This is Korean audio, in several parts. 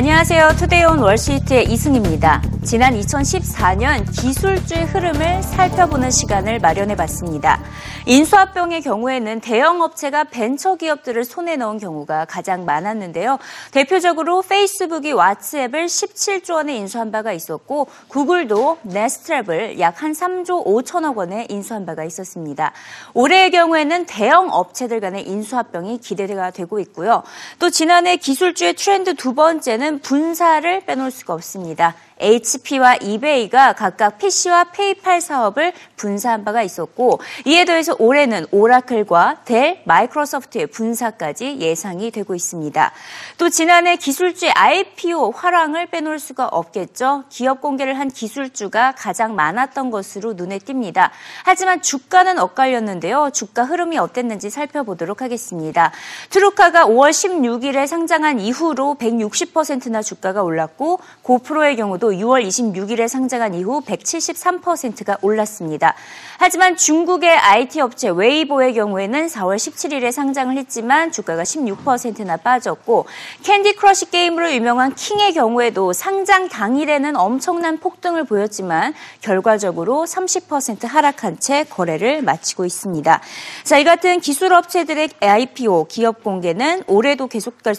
안녕하세요. 투데이온 월시트의 이승입니다. 지난 2014년 기술주의 흐름을 살펴보는 시간을 마련해 봤습니다. 인수합병의 경우에는 대형 업체가 벤처 기업들을 손에 넣은 경우가 가장 많았는데요. 대표적으로 페이스북이 왓츠앱을 17조 원에 인수한 바가 있었고 구글도 네스트랩을 약 한 3조 5천억 원에 인수한 바가 있었습니다. 올해의 경우에는 대형 업체들 간의 인수합병이 기대가 되고 있고요. 또 지난해 기술주의 트렌드 두 번째는 분사를 빼놓을 수가 없습니다. HP와 이베이가 각각 PC와 페이팔 사업을 분사한 바가 있었고 이에 더해서 올해는 오라클과 델, 마이크로소프트의 분사까지 예상이 되고 있습니다. 또 지난해 기술주의 IPO 화랑을 빼놓을 수가 없겠죠. 기업 공개를 한 기술주가 가장 많았던 것으로 눈에 띕니다. 하지만 주가는 엇갈렸는데요. 주가 흐름이 어땠는지 살펴보도록 하겠습니다. 트루카가 5월 16일에 상장한 이후로 160%나 주가가 올랐고 고프로의 경우도 6월 26일에 상장한 이후 173%가 올랐습니다. 하지만 중국의 IT 업체 웨이보의 경우에는 4월 17일에 상장을 했지만 주가가 16%나 빠졌고 캔디 크러쉬 게임으로 유명한 킹의 경우에도 상장 당일에는 엄청난 폭등을 보였지만 결과적으로 30% 하락한 채 거래를 마치고 있습니다. 자, 이 같은 기술 업체들의 IPO 기업 공개는 올해도 계속될,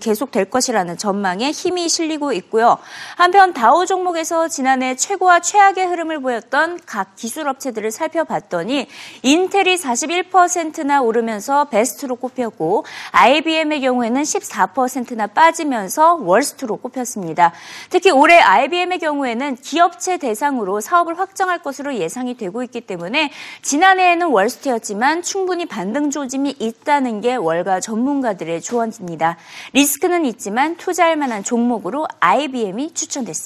계속될 것이라는 전망에 힘이 실리고 있고요. 한편 다우 종목에서 지난해 최고와 최악의 흐름을 보였던 각 기술 업체들을 살펴봤더니 인텔이 41%나 오르면서 베스트로 꼽혔고 IBM의 경우에는 14%나 빠지면서 월스트로 꼽혔습니다. 특히 올해 IBM의 경우에는 기업체 대상으로 사업을 확정할 것으로 예상이 되고 있기 때문에 지난해에는 월스트였지만 충분히 반등 조짐이 있다는 게 월가 전문가들의 조언입니다. 리스크는 있지만 투자할 만한 종목으로 IBM이 추천됐습니다.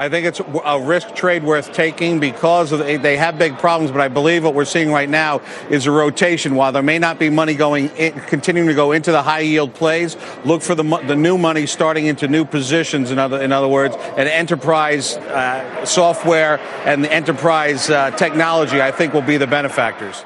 I think it's a risk trade worth taking because the, they have big problems. But I believe what we're seeing right now is a rotation. While there may not be money going, in, continuing to go into the high yield plays, look for the the new money starting into new positions. In other in other words, and enterprise uh, software and the enterprise uh, technology, I think, will be the benefactors.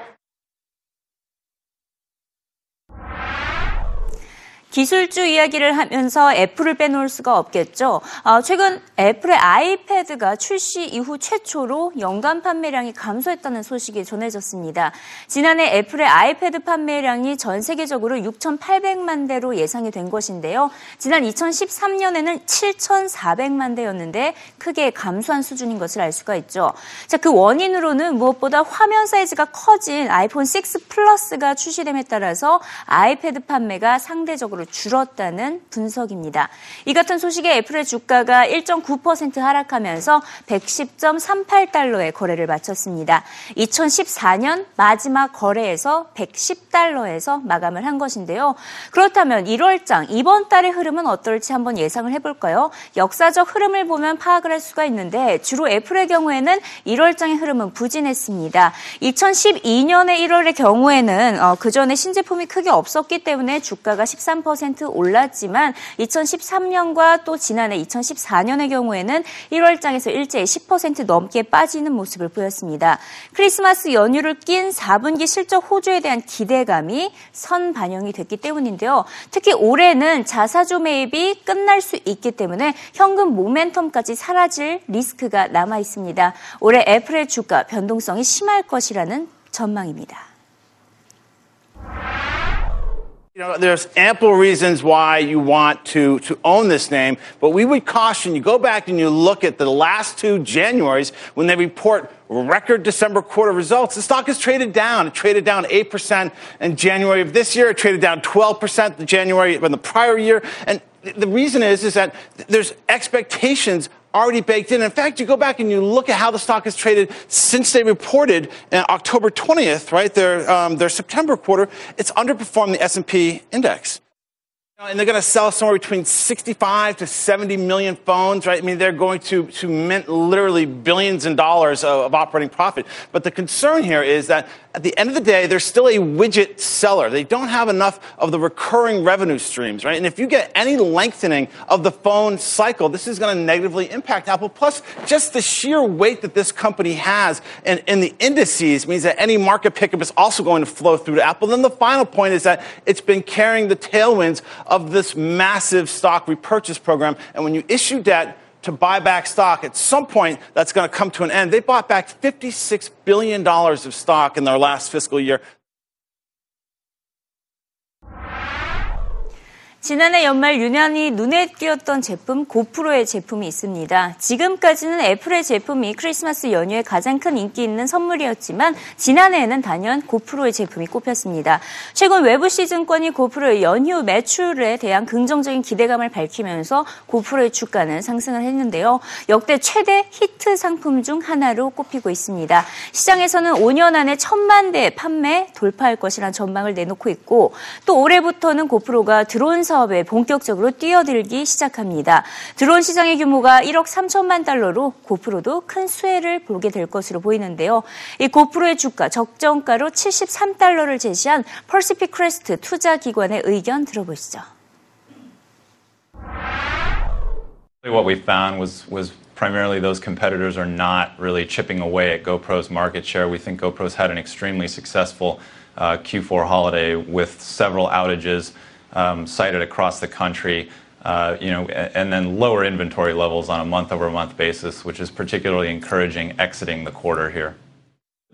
기술주 이야기를 하면서 애플을 빼놓을 수가 없겠죠. 어, 최근 애플의 아이패드가 출시 이후 최초로 연간 판매량이 감소했다는 소식이 전해졌습니다. 지난해 애플의 아이패드 판매량이 전 세계적으로 6,800만 대로 예상이 된 것인데요. 지난 2013년에는 7,400만 대였는데 크게 감소한 수준인 것을 알 수가 있죠. 자, 그 원인으로는 무엇보다 화면 사이즈가 커진 아이폰 6 플러스가 출시됨에 따라서 아이패드 판매가 상대적으로 줄었다는 분석입니다. 이 같은 소식에 애플의 주가가 1.9% 하락하면서 110.38달러에 거래를 마쳤습니다. 2014년 마지막 거래에서 110달러에서 마감을 한 것인데요. 그렇다면 1월장 이번 달의 흐름은 어떨지 한번 예상을 해볼까요? 역사적 흐름을 보면 파악을 할 수가 있는데 주로 애플의 경우에는 1월장의 흐름은 부진했습니다. 2012년의 1월의 경우에는 어, 그 전에 신제품이 크게 없었기 때문에 주가가 13% 10% 올랐지만 2013년과 또 지난해 2014년의 경우에는 1월장에서 일제히 10% 넘게 빠지는 모습을 보였습니다. 크리스마스 연휴를 낀 4분기 실적 호조에 대한 기대감이 선 반영이 됐기 때문인데요. 특히 올해는 자사주 매입이 끝날 수 있기 때문에 현금 모멘텀까지 사라질 리스크가 남아 있습니다. 올해 애플의 주가 변동성이 심할 것이라는 전망입니다. You know, there's ample reasons why you want to, to own this name, but we would caution you go back and you look at the last two Januaries when they report record December quarter results. The stock has traded down. It traded down 8% in January of this year. It traded down 12% in January in the prior year. And the reason is, is that there's expectations already baked in. In fact, you go back and you look at how the stock has traded since they reported October 20th, right? Their um, their September quarter, it's underperformed the S&P index. And they're going to sell somewhere between 65 to 70 million phones, right? I mean, they're going to, to mint literally billions in dollars of, of, operating profit. But the concern here is that at the end of the day, they're still a widget seller. They don't have enough of the recurring revenue streams, right? And if you get any lengthening of the phone cycle, this is going to negatively impact Apple. Plus, just the sheer weight that this company has in, in the indices means that any market pickup is also going to flow through to Apple. Then the final point is that it's been carrying the tailwinds of this massive stock repurchase program. And when you issue debt, to buy back stock. At some point, that's going to come to an end. They bought back $56 billion of stock in their last fiscal year. 지난해 연말 유난히 눈에 띄었던 제품 고프로의 제품이 있습니다. 지금까지는 애플의 제품이 크리스마스 연휴에 가장 큰 인기 있는 선물이었지만 지난해에는 단연 고프로의 제품이 꼽혔습니다. 최근 외부시 증권이 고프로의 연휴 매출에 대한 긍정적인 기대감을 밝히면서 고프로의 주가는 상승을 했는데요. 역대 최대 히트 상품 중 하나로 꼽히고 있습니다. 시장에서는 5년 안에 천만 대 판매 돌파할 것이라는 전망을 내놓고 있고 또 올해부터는 고프로가 드론 사업에 본격적으로 뛰어들기 시작합니다. 드론 시장의 규모가 1억 3천만 달러로 고프로도 큰 수혜를 보게 될 것으로 보이는데요. 이 고프로의 주가 적정가로 73달러를 제시한 퍼시픽 크레스트 투자 기관의 의견 들어보시죠. What we found was was primarily those competitors are not really chipping away at GoPro's market share. We think GoPro's had an extremely successful uh, Q4 holiday with several outages. Um, cited across the country. Uh, you know, and then lower inventory levels on a month-over-month basis, which is particularly encouraging exiting the quarter here.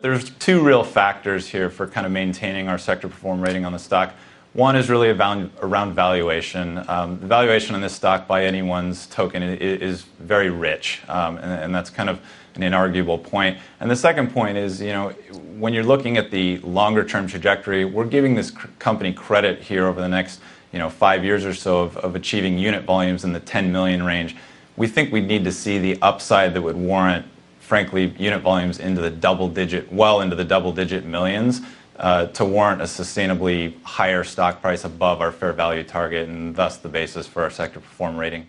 There's two real factors here for kind of maintaining our sector perform rating on the stock. One is really around, valuation. Um, the valuation on this stock by anyone's token is, very rich, um, and, that's kind of an inarguable point. And the second point is, you know, when you're looking at the longer term trajectory, we're giving this company credit here over the next you know, five years or so of, of achieving unit volumes in the 10 million range. We think we'd need to see the upside that would warrant, frankly, unit volumes into the double digit, well into the double digit millions. Uh, to warrant a sustainably higher stock price above our fair value target and thus the basis for our sector perform rating.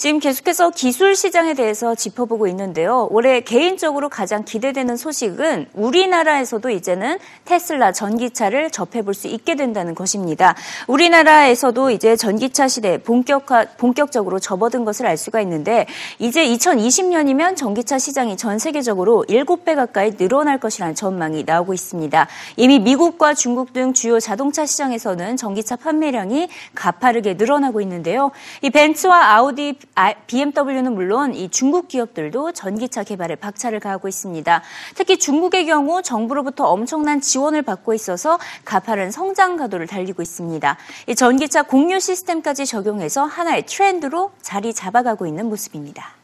지금 계속해서 기술 시장에 대해서 짚어보고 있는데요. 올해 개인적으로 가장 기대되는 소식은 우리나라에서도 이제는 테슬라 전기차를 접해볼 수 있게 된다는 것입니다. 우리나라에서도 이제 전기차 시대 본격화, 본격적으로 접어든 것을 알 수가 있는데 이제 2020년이면 전기차 시장이 전 세계적으로 7배 가까이 늘어날 것이라는 전망이 나오고 있습니다. 이미 미국과 중국 등 주요 자동차 시장에서는 전기차 판매량이 가파르게 늘어나고 있는데요. 이 벤츠와 아우디 BMW는 물론 이 중국 기업들도 전기차 개발에 박차를 가하고 있습니다. 특히 중국의 경우 정부로부터 엄청난 지원을 받고 있어서 가파른 성장 가도를 달리고 있습니다. 이 전기차 공유 시스템까지 적용해서 하나의 트렌드로 자리 잡아가고 있는 모습입니다.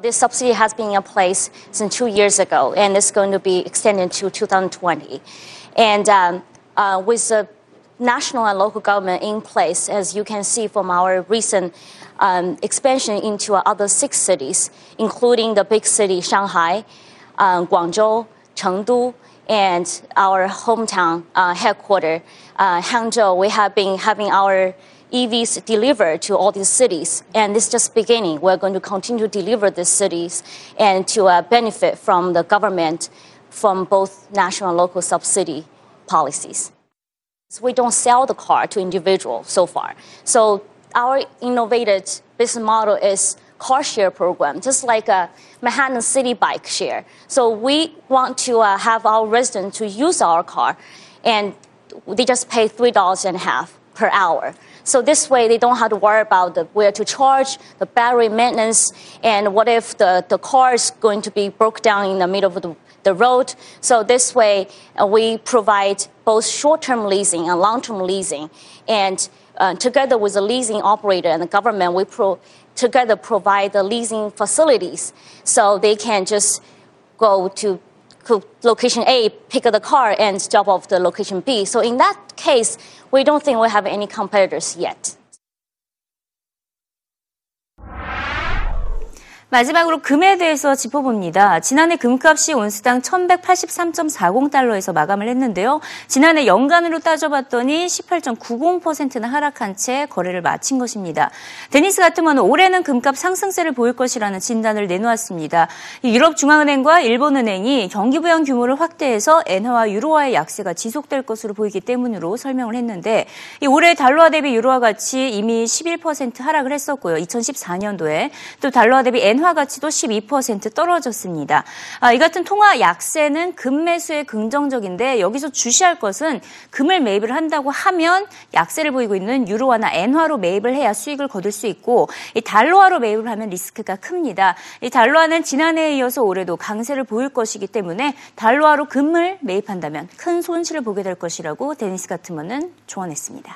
This subsidy has been in place since two years ago, and it's going to be extended to 2020. And um, uh, with the national and local government in place, as you can see from our recent um, expansion into other six cities, including the big city Shanghai, um, Guangzhou, Chengdu, and our hometown uh, headquarters, uh, Hangzhou. We have been having our EVs delivered to all these cities, and this is just beginning. We're going to continue to deliver these cities and to uh, benefit from the government from both national and local subsidy policies. We don't sell the car to individuals so far. So our innovated business model is car share program, just like a Manhattan City Bike share. So we want to uh, have our residents to use our car, and they just pay three dollars and a half per hour. So this way, they don't have to worry about the, where to charge, the battery maintenance, and what if the, the car is going to be broke down in the middle of the the road. So this way, uh, we provide both short-term leasing and long-term leasing, and uh, together with the leasing operator and the government, we pro- together provide the leasing facilities so they can just go to location A, pick up the car, and drop off the location B. So in that case, we don't think we have any competitors yet. 마지막으로 금에 대해서 짚어봅니다. 지난해 금값이 온스당 1183.40달러에서 마감을 했는데요. 지난해 연간으로 따져봤더니 18.90%나 하락한 채 거래를 마친 것입니다. 데니스 가트먼은 올해는 금값 상승세를 보일 것이라는 진단을 내놓았습니다. 유럽중앙은행과 일본은행이 경기부양 규모를 확대해서 엔화와 유로화의 약세가 지속될 것으로 보이기 때문으로 설명을 했는데 올해 달러화 대비 유로화 가치 이미 11% 하락을 했었고요. 2014년도에 또 달러화 대비 엔 엔화 가치도 12% 떨어졌습니다. 아, 이 같은 통화 약세는 금 매수에 긍정적인데 여기서 주시할 것은 금을 매입을 한다고 하면 약세를 보이고 있는 유로화나 엔화로 매입을 해야 수익을 거둘 수 있고 이 달러화로 매입을 하면 리스크가 큽니다. 이 달러화는 지난해에 이어서 올해도 강세를 보일 것이기 때문에 달러화로 금을 매입한다면 큰 손실을 보게 될 것이라고 데니스 가트먼은 조언했습니다.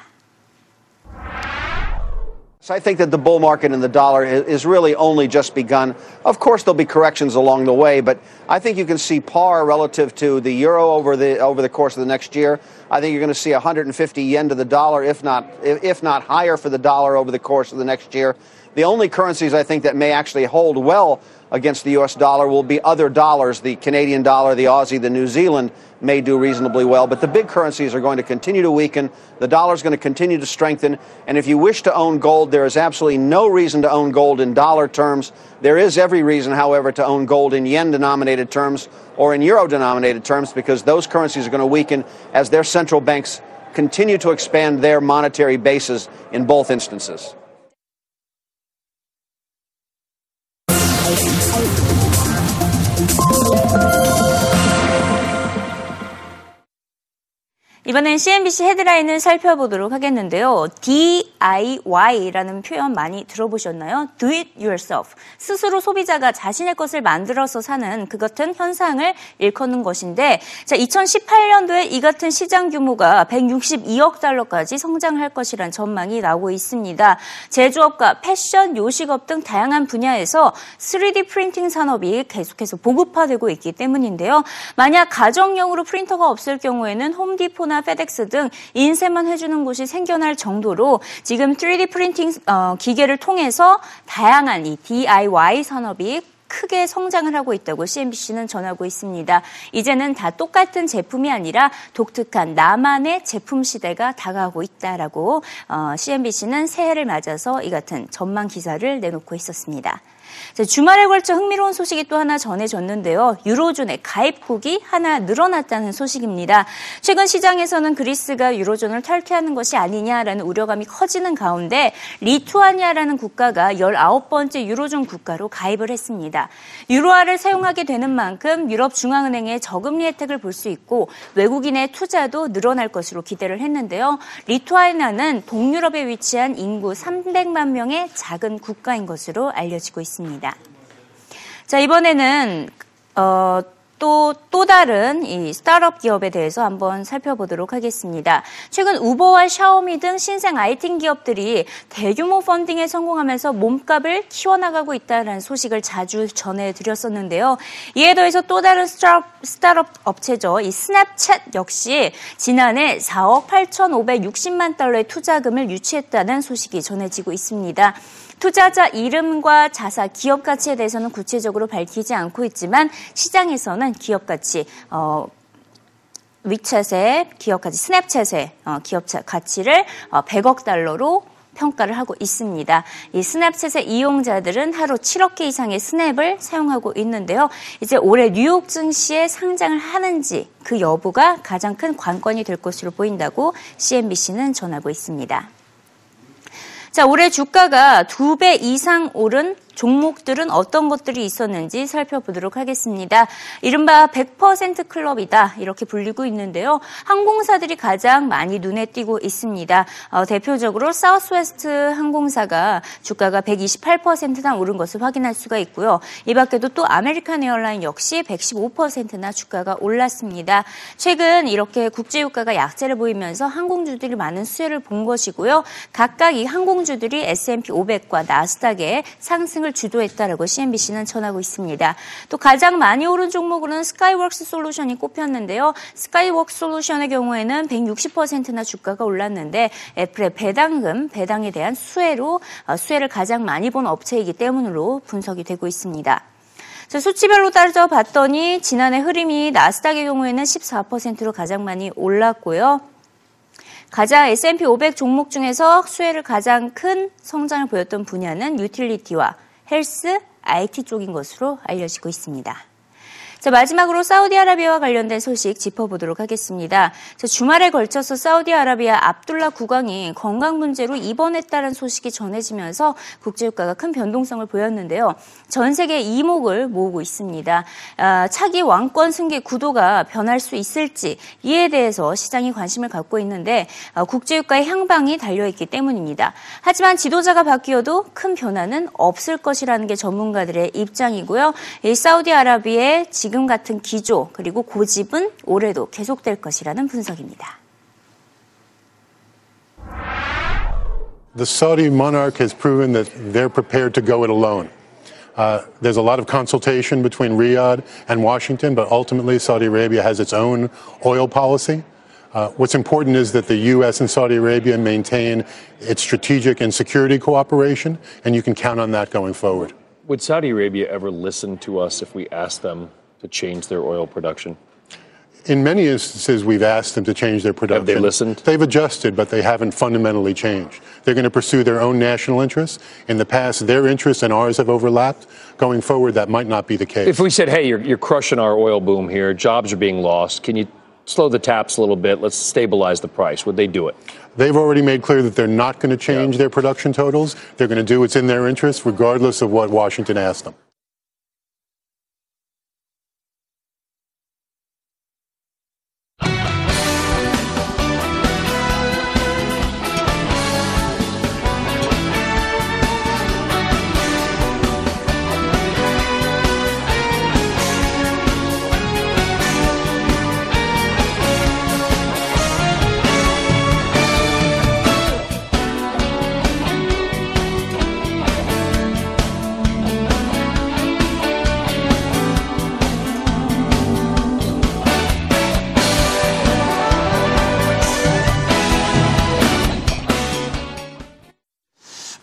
So I think that the bull market in the dollar is really only just begun. Of course, there'll be corrections along the way, but I think you can see par relative to the euro over the over the course of the next year. I think you're going to see 150 yen to the dollar, if not if not higher for the dollar over the course of the next year. The only currencies I think that may actually hold well against the U.S. dollar will be other dollars. The Canadian dollar, the Aussie, the New Zealand may do reasonably well, but the big currencies are going to continue to weaken. The dollar is going to continue to strengthen. And if you wish to own gold, there is absolutely no reason to own gold in dollar terms. There is every reason, however, to own gold in yen denominated terms or in euro denominated terms because those currencies are going to weaken as their central banks continue to expand their monetary bases in both instances. 이번엔 CNBC 헤드라인을 살펴보도록 하겠는데요. DIY라는 표현 많이 들어보셨나요? Do it yourself. 스스로 소비자가 자신의 것을 만들어서 사는 그 같은 현상을 일컫는 것인데, 자, 2018년도에 이 같은 시장 규모가 162억 달러까지 성장할 것이란 전망이 나오고 있습니다. 제조업과 패션, 요식업 등 다양한 분야에서 3D 프린팅 산업이 계속해서 보급화되고 있기 때문인데요. 만약 가정용으로 프린터가 없을 경우에는 홈디포나 나 페덱스 등 인쇄만 해주는 곳이 생겨날 정도로 지금 3D 프린팅 어, 기계를 통해서 다양한 이 DIY 산업이 크게 성장을 하고 있다고 CNBC는 전하고 있습니다. 이제는 다 똑같은 제품이 아니라 독특한 나만의 제품 시대가 다가오고 있다라고 어, CNBC는 새해를 맞아서 이 같은 전망 기사를 내놓고 있었습니다. 주말에 걸쳐 흥미로운 소식이 또 하나 전해졌는데요. 유로존의 가입국이 하나 늘어났다는 소식입니다. 최근 시장에서는 그리스가 유로존을 탈퇴하는 것이 아니냐라는 우려감이 커지는 가운데 리투아니아라는 국가가 19번째 유로존 국가로 가입을 했습니다. 유로화를 사용하게 되는 만큼 유럽 중앙은행의 저금리 혜택을 볼 수 있고 외국인의 투자도 늘어날 것으로 기대를 했는데요. 리투아니아는 동유럽에 위치한 인구 300만 명의 작은 국가인 것으로 알려지고 있습니다. 있습니다. 자, 이번에는, 어, 또, 또 다른 이 스타트업 기업에 대해서 한번 살펴보도록 하겠습니다. 최근 우버와 샤오미 등 신생 IT 기업들이 대규모 펀딩에 성공하면서 몸값을 키워나가고 있다는 소식을 자주 전해드렸었는데요. 이에 더해서 또 다른 스타트업, 스타트업 업체죠. 이 스냅챗 역시 지난해 4억 8,560만 달러의 투자금을 유치했다는 소식이 전해지고 있습니다. 투자자 이름과 자사, 기업 가치에 대해서는 구체적으로 밝히지 않고 있지만 시장에서는 기업 가치, 어, 위챗의 기업 가치, 스냅챗의 어, 기업 가치를 어, 100억 달러로 평가를 하고 있습니다. 이 스냅챗의 이용자들은 하루 7억 개 이상의 스냅을 사용하고 있는데요. 이제 올해 뉴욕 증시에 상장을 하는지 그 여부가 가장 큰 관건이 될 것으로 보인다고 CNBC는 전하고 있습니다. 자, 올해 주가가 두 배 이상 오른 종목들은 어떤 것들이 있었는지 살펴보도록 하겠습니다. 이른바 100% 클럽이다 이렇게 불리고 있는데요. 항공사들이 가장 많이 눈에 띄고 있습니다. 어, 대표적으로 사우스웨스트 항공사가 주가가 128%나 오른 것을 확인할 수가 있고요. 이 밖에도 또 아메리칸 에어라인 역시 115%나 주가가 올랐습니다. 최근 이렇게 국제유가가 약세를 보이면서 항공주들이 많은 수혜를 본 것이고요. 각각 이 항공주들이 S&P 500과 나스닥에 상승 상승을 주도했다라고 CNBC는 전하고 있습니다. 또 가장 많이 오른 종목으로는 스카이웍스 솔루션이 꼽혔는데요. 스카이웍스 솔루션의 경우에는 160%나 주가가 올랐는데 애플의 배당금, 배당에 대한 수혜로 어, 수혜를 가장 많이 본 업체이기 때문으로 분석이 되고 있습니다. 수치별로 따져 봤더니 지난해 흐름이 나스닥의 경우에는 14%로 가장 많이 올랐고요. 가장 S&P 500 종목 중에서 수혜를 가장 큰 성장을 보였던 분야는 유틸리티와 헬스, IT 쪽인 것으로 알려지고 있습니다. 자, 마지막으로 사우디아라비아와 관련된 소식 짚어보도록 하겠습니다. 자, 주말에 걸쳐서 사우디아라비아 압둘라 국왕이 건강 문제로 입원했다는 소식이 전해지면서 국제유가가 큰 변동성을 보였는데요. 전 세계 이목을 모으고 있습니다. 아, 차기 왕권 승계 구도가 변할 수 있을지 이에 대해서 시장이 관심을 갖고 있는데 아, 국제유가의 향방이 달려있기 때문입니다. 하지만 지도자가 바뀌어도 큰 변화는 없을 것이라는 게 전문가들의 입장이고요. 이 사우디아라비아의 지금 지금 같은 기조 그리고 고집은 올해도 계속될 것이라는 분석입니다. The Saudi monarch has proven that they're prepared to go it alone. Uh, there's a lot of consultation between Riyadh and Washington, but ultimately Saudi Arabia has its own oil policy. Uh, what's important is that the U.S. and Saudi Arabia maintain its strategic and security cooperation, and you can count on that going forward. Would Saudi Arabia ever listen to us if we asked them to change their oil production? In many instances, we've asked them to change their production. Have they listened? They've adjusted, but they haven't fundamentally changed. They're going to pursue their own national interests. In the past, their interests and ours have overlapped. Going forward, that might not be the case. If we said, hey, you're, you're crushing our oil boom here, jobs are being lost, can you slow the taps a little bit? Let's stabilize the price. Would they do it? They've already made clear that they're not going to change their production totals. They're going to do what's in their interest, regardless of what Washington asks them.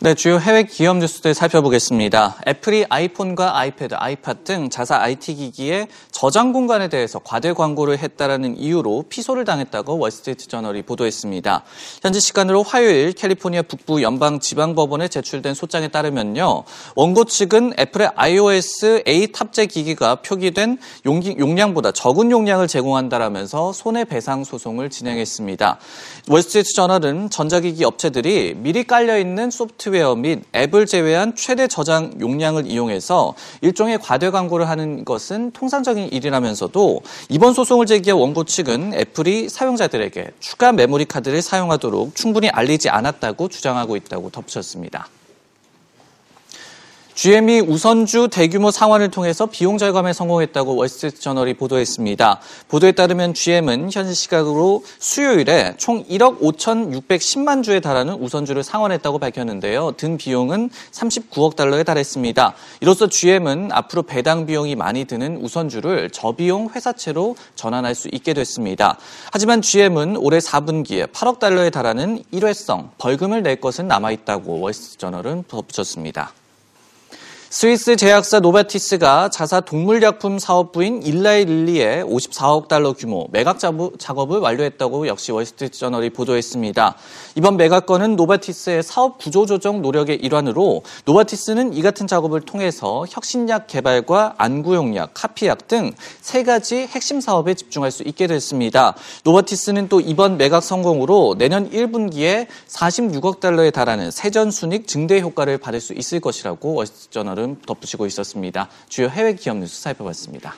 네, 주요 해외 기업 뉴스들 살펴보겠습니다. 애플이 아이폰과 아이패드, 아이팟 등 자사 IT 기기의 저장 공간에 대해서 과대 광고를 했다라는 이유로 피소를 당했다고 월스트리트 저널이 보도했습니다. 현지 시간으로 화요일 캘리포니아 북부 연방 지방 법원에 제출된 소장에 따르면요. 원고 측은 애플의 iOS A 탑재 기기가 표기된 용량보다 적은 용량을 제공한다라면서 손해배상 소송을 진행했습니다. 월스트리트 저널은 전자기기 업체들이 미리 깔려 있는 소프트 소프트웨어 및 앱을 제외한 최대 저장 용량을 이용해서 일종의 과대 광고를 하는 것은 통상적인 일이라면서도 이번 소송을 제기한 원고 측은 애플이 사용자들에게 추가 메모리 카드를 사용하도록 충분히 알리지 않았다고 주장하고 있다고 덧붙였습니다. GM이 우선주 대규모 상환을 통해서 비용 절감에 성공했다고 월스트리트 저널이 보도했습니다. 보도에 따르면 GM은 현지 시각으로 수요일에 총 1억 5,610만 주에 달하는 우선주를 상환했다고 밝혔는데요. 든 비용은 39억 달러에 달했습니다. 이로써 GM은 앞으로 배당 비용이 많이 드는 우선주를 저비용 회사채로 전환할 수 있게 됐습니다. 하지만 GM은 올해 4분기에 8억 달러에 달하는 일회성 벌금을 낼 것은 남아있다고 월스트리트 저널은 덧붙였습니다. 스위스 제약사 노바티스가 자사 동물약품 사업부인 일라이 릴리의 54억 달러 규모 매각 작업을 완료했다고 역시 월스트리트 저널이 보도했습니다. 이번 매각건은 노바티스의 사업 구조 조정 노력의 일환으로 노바티스는 이 같은 작업을 통해서 혁신약 개발과 안구용약, 카피약 등 세 가지 핵심 사업에 집중할 수 있게 됐습니다. 노바티스는 또 이번 매각 성공으로 내년 1분기에 46억 달러에 달하는 세전 순익 증대 효과를 받을 수 있을 것이라고 월스트리트 저널 덧붙이고 있었습니다. 주요 해외 기업 뉴스 살펴봤습니다.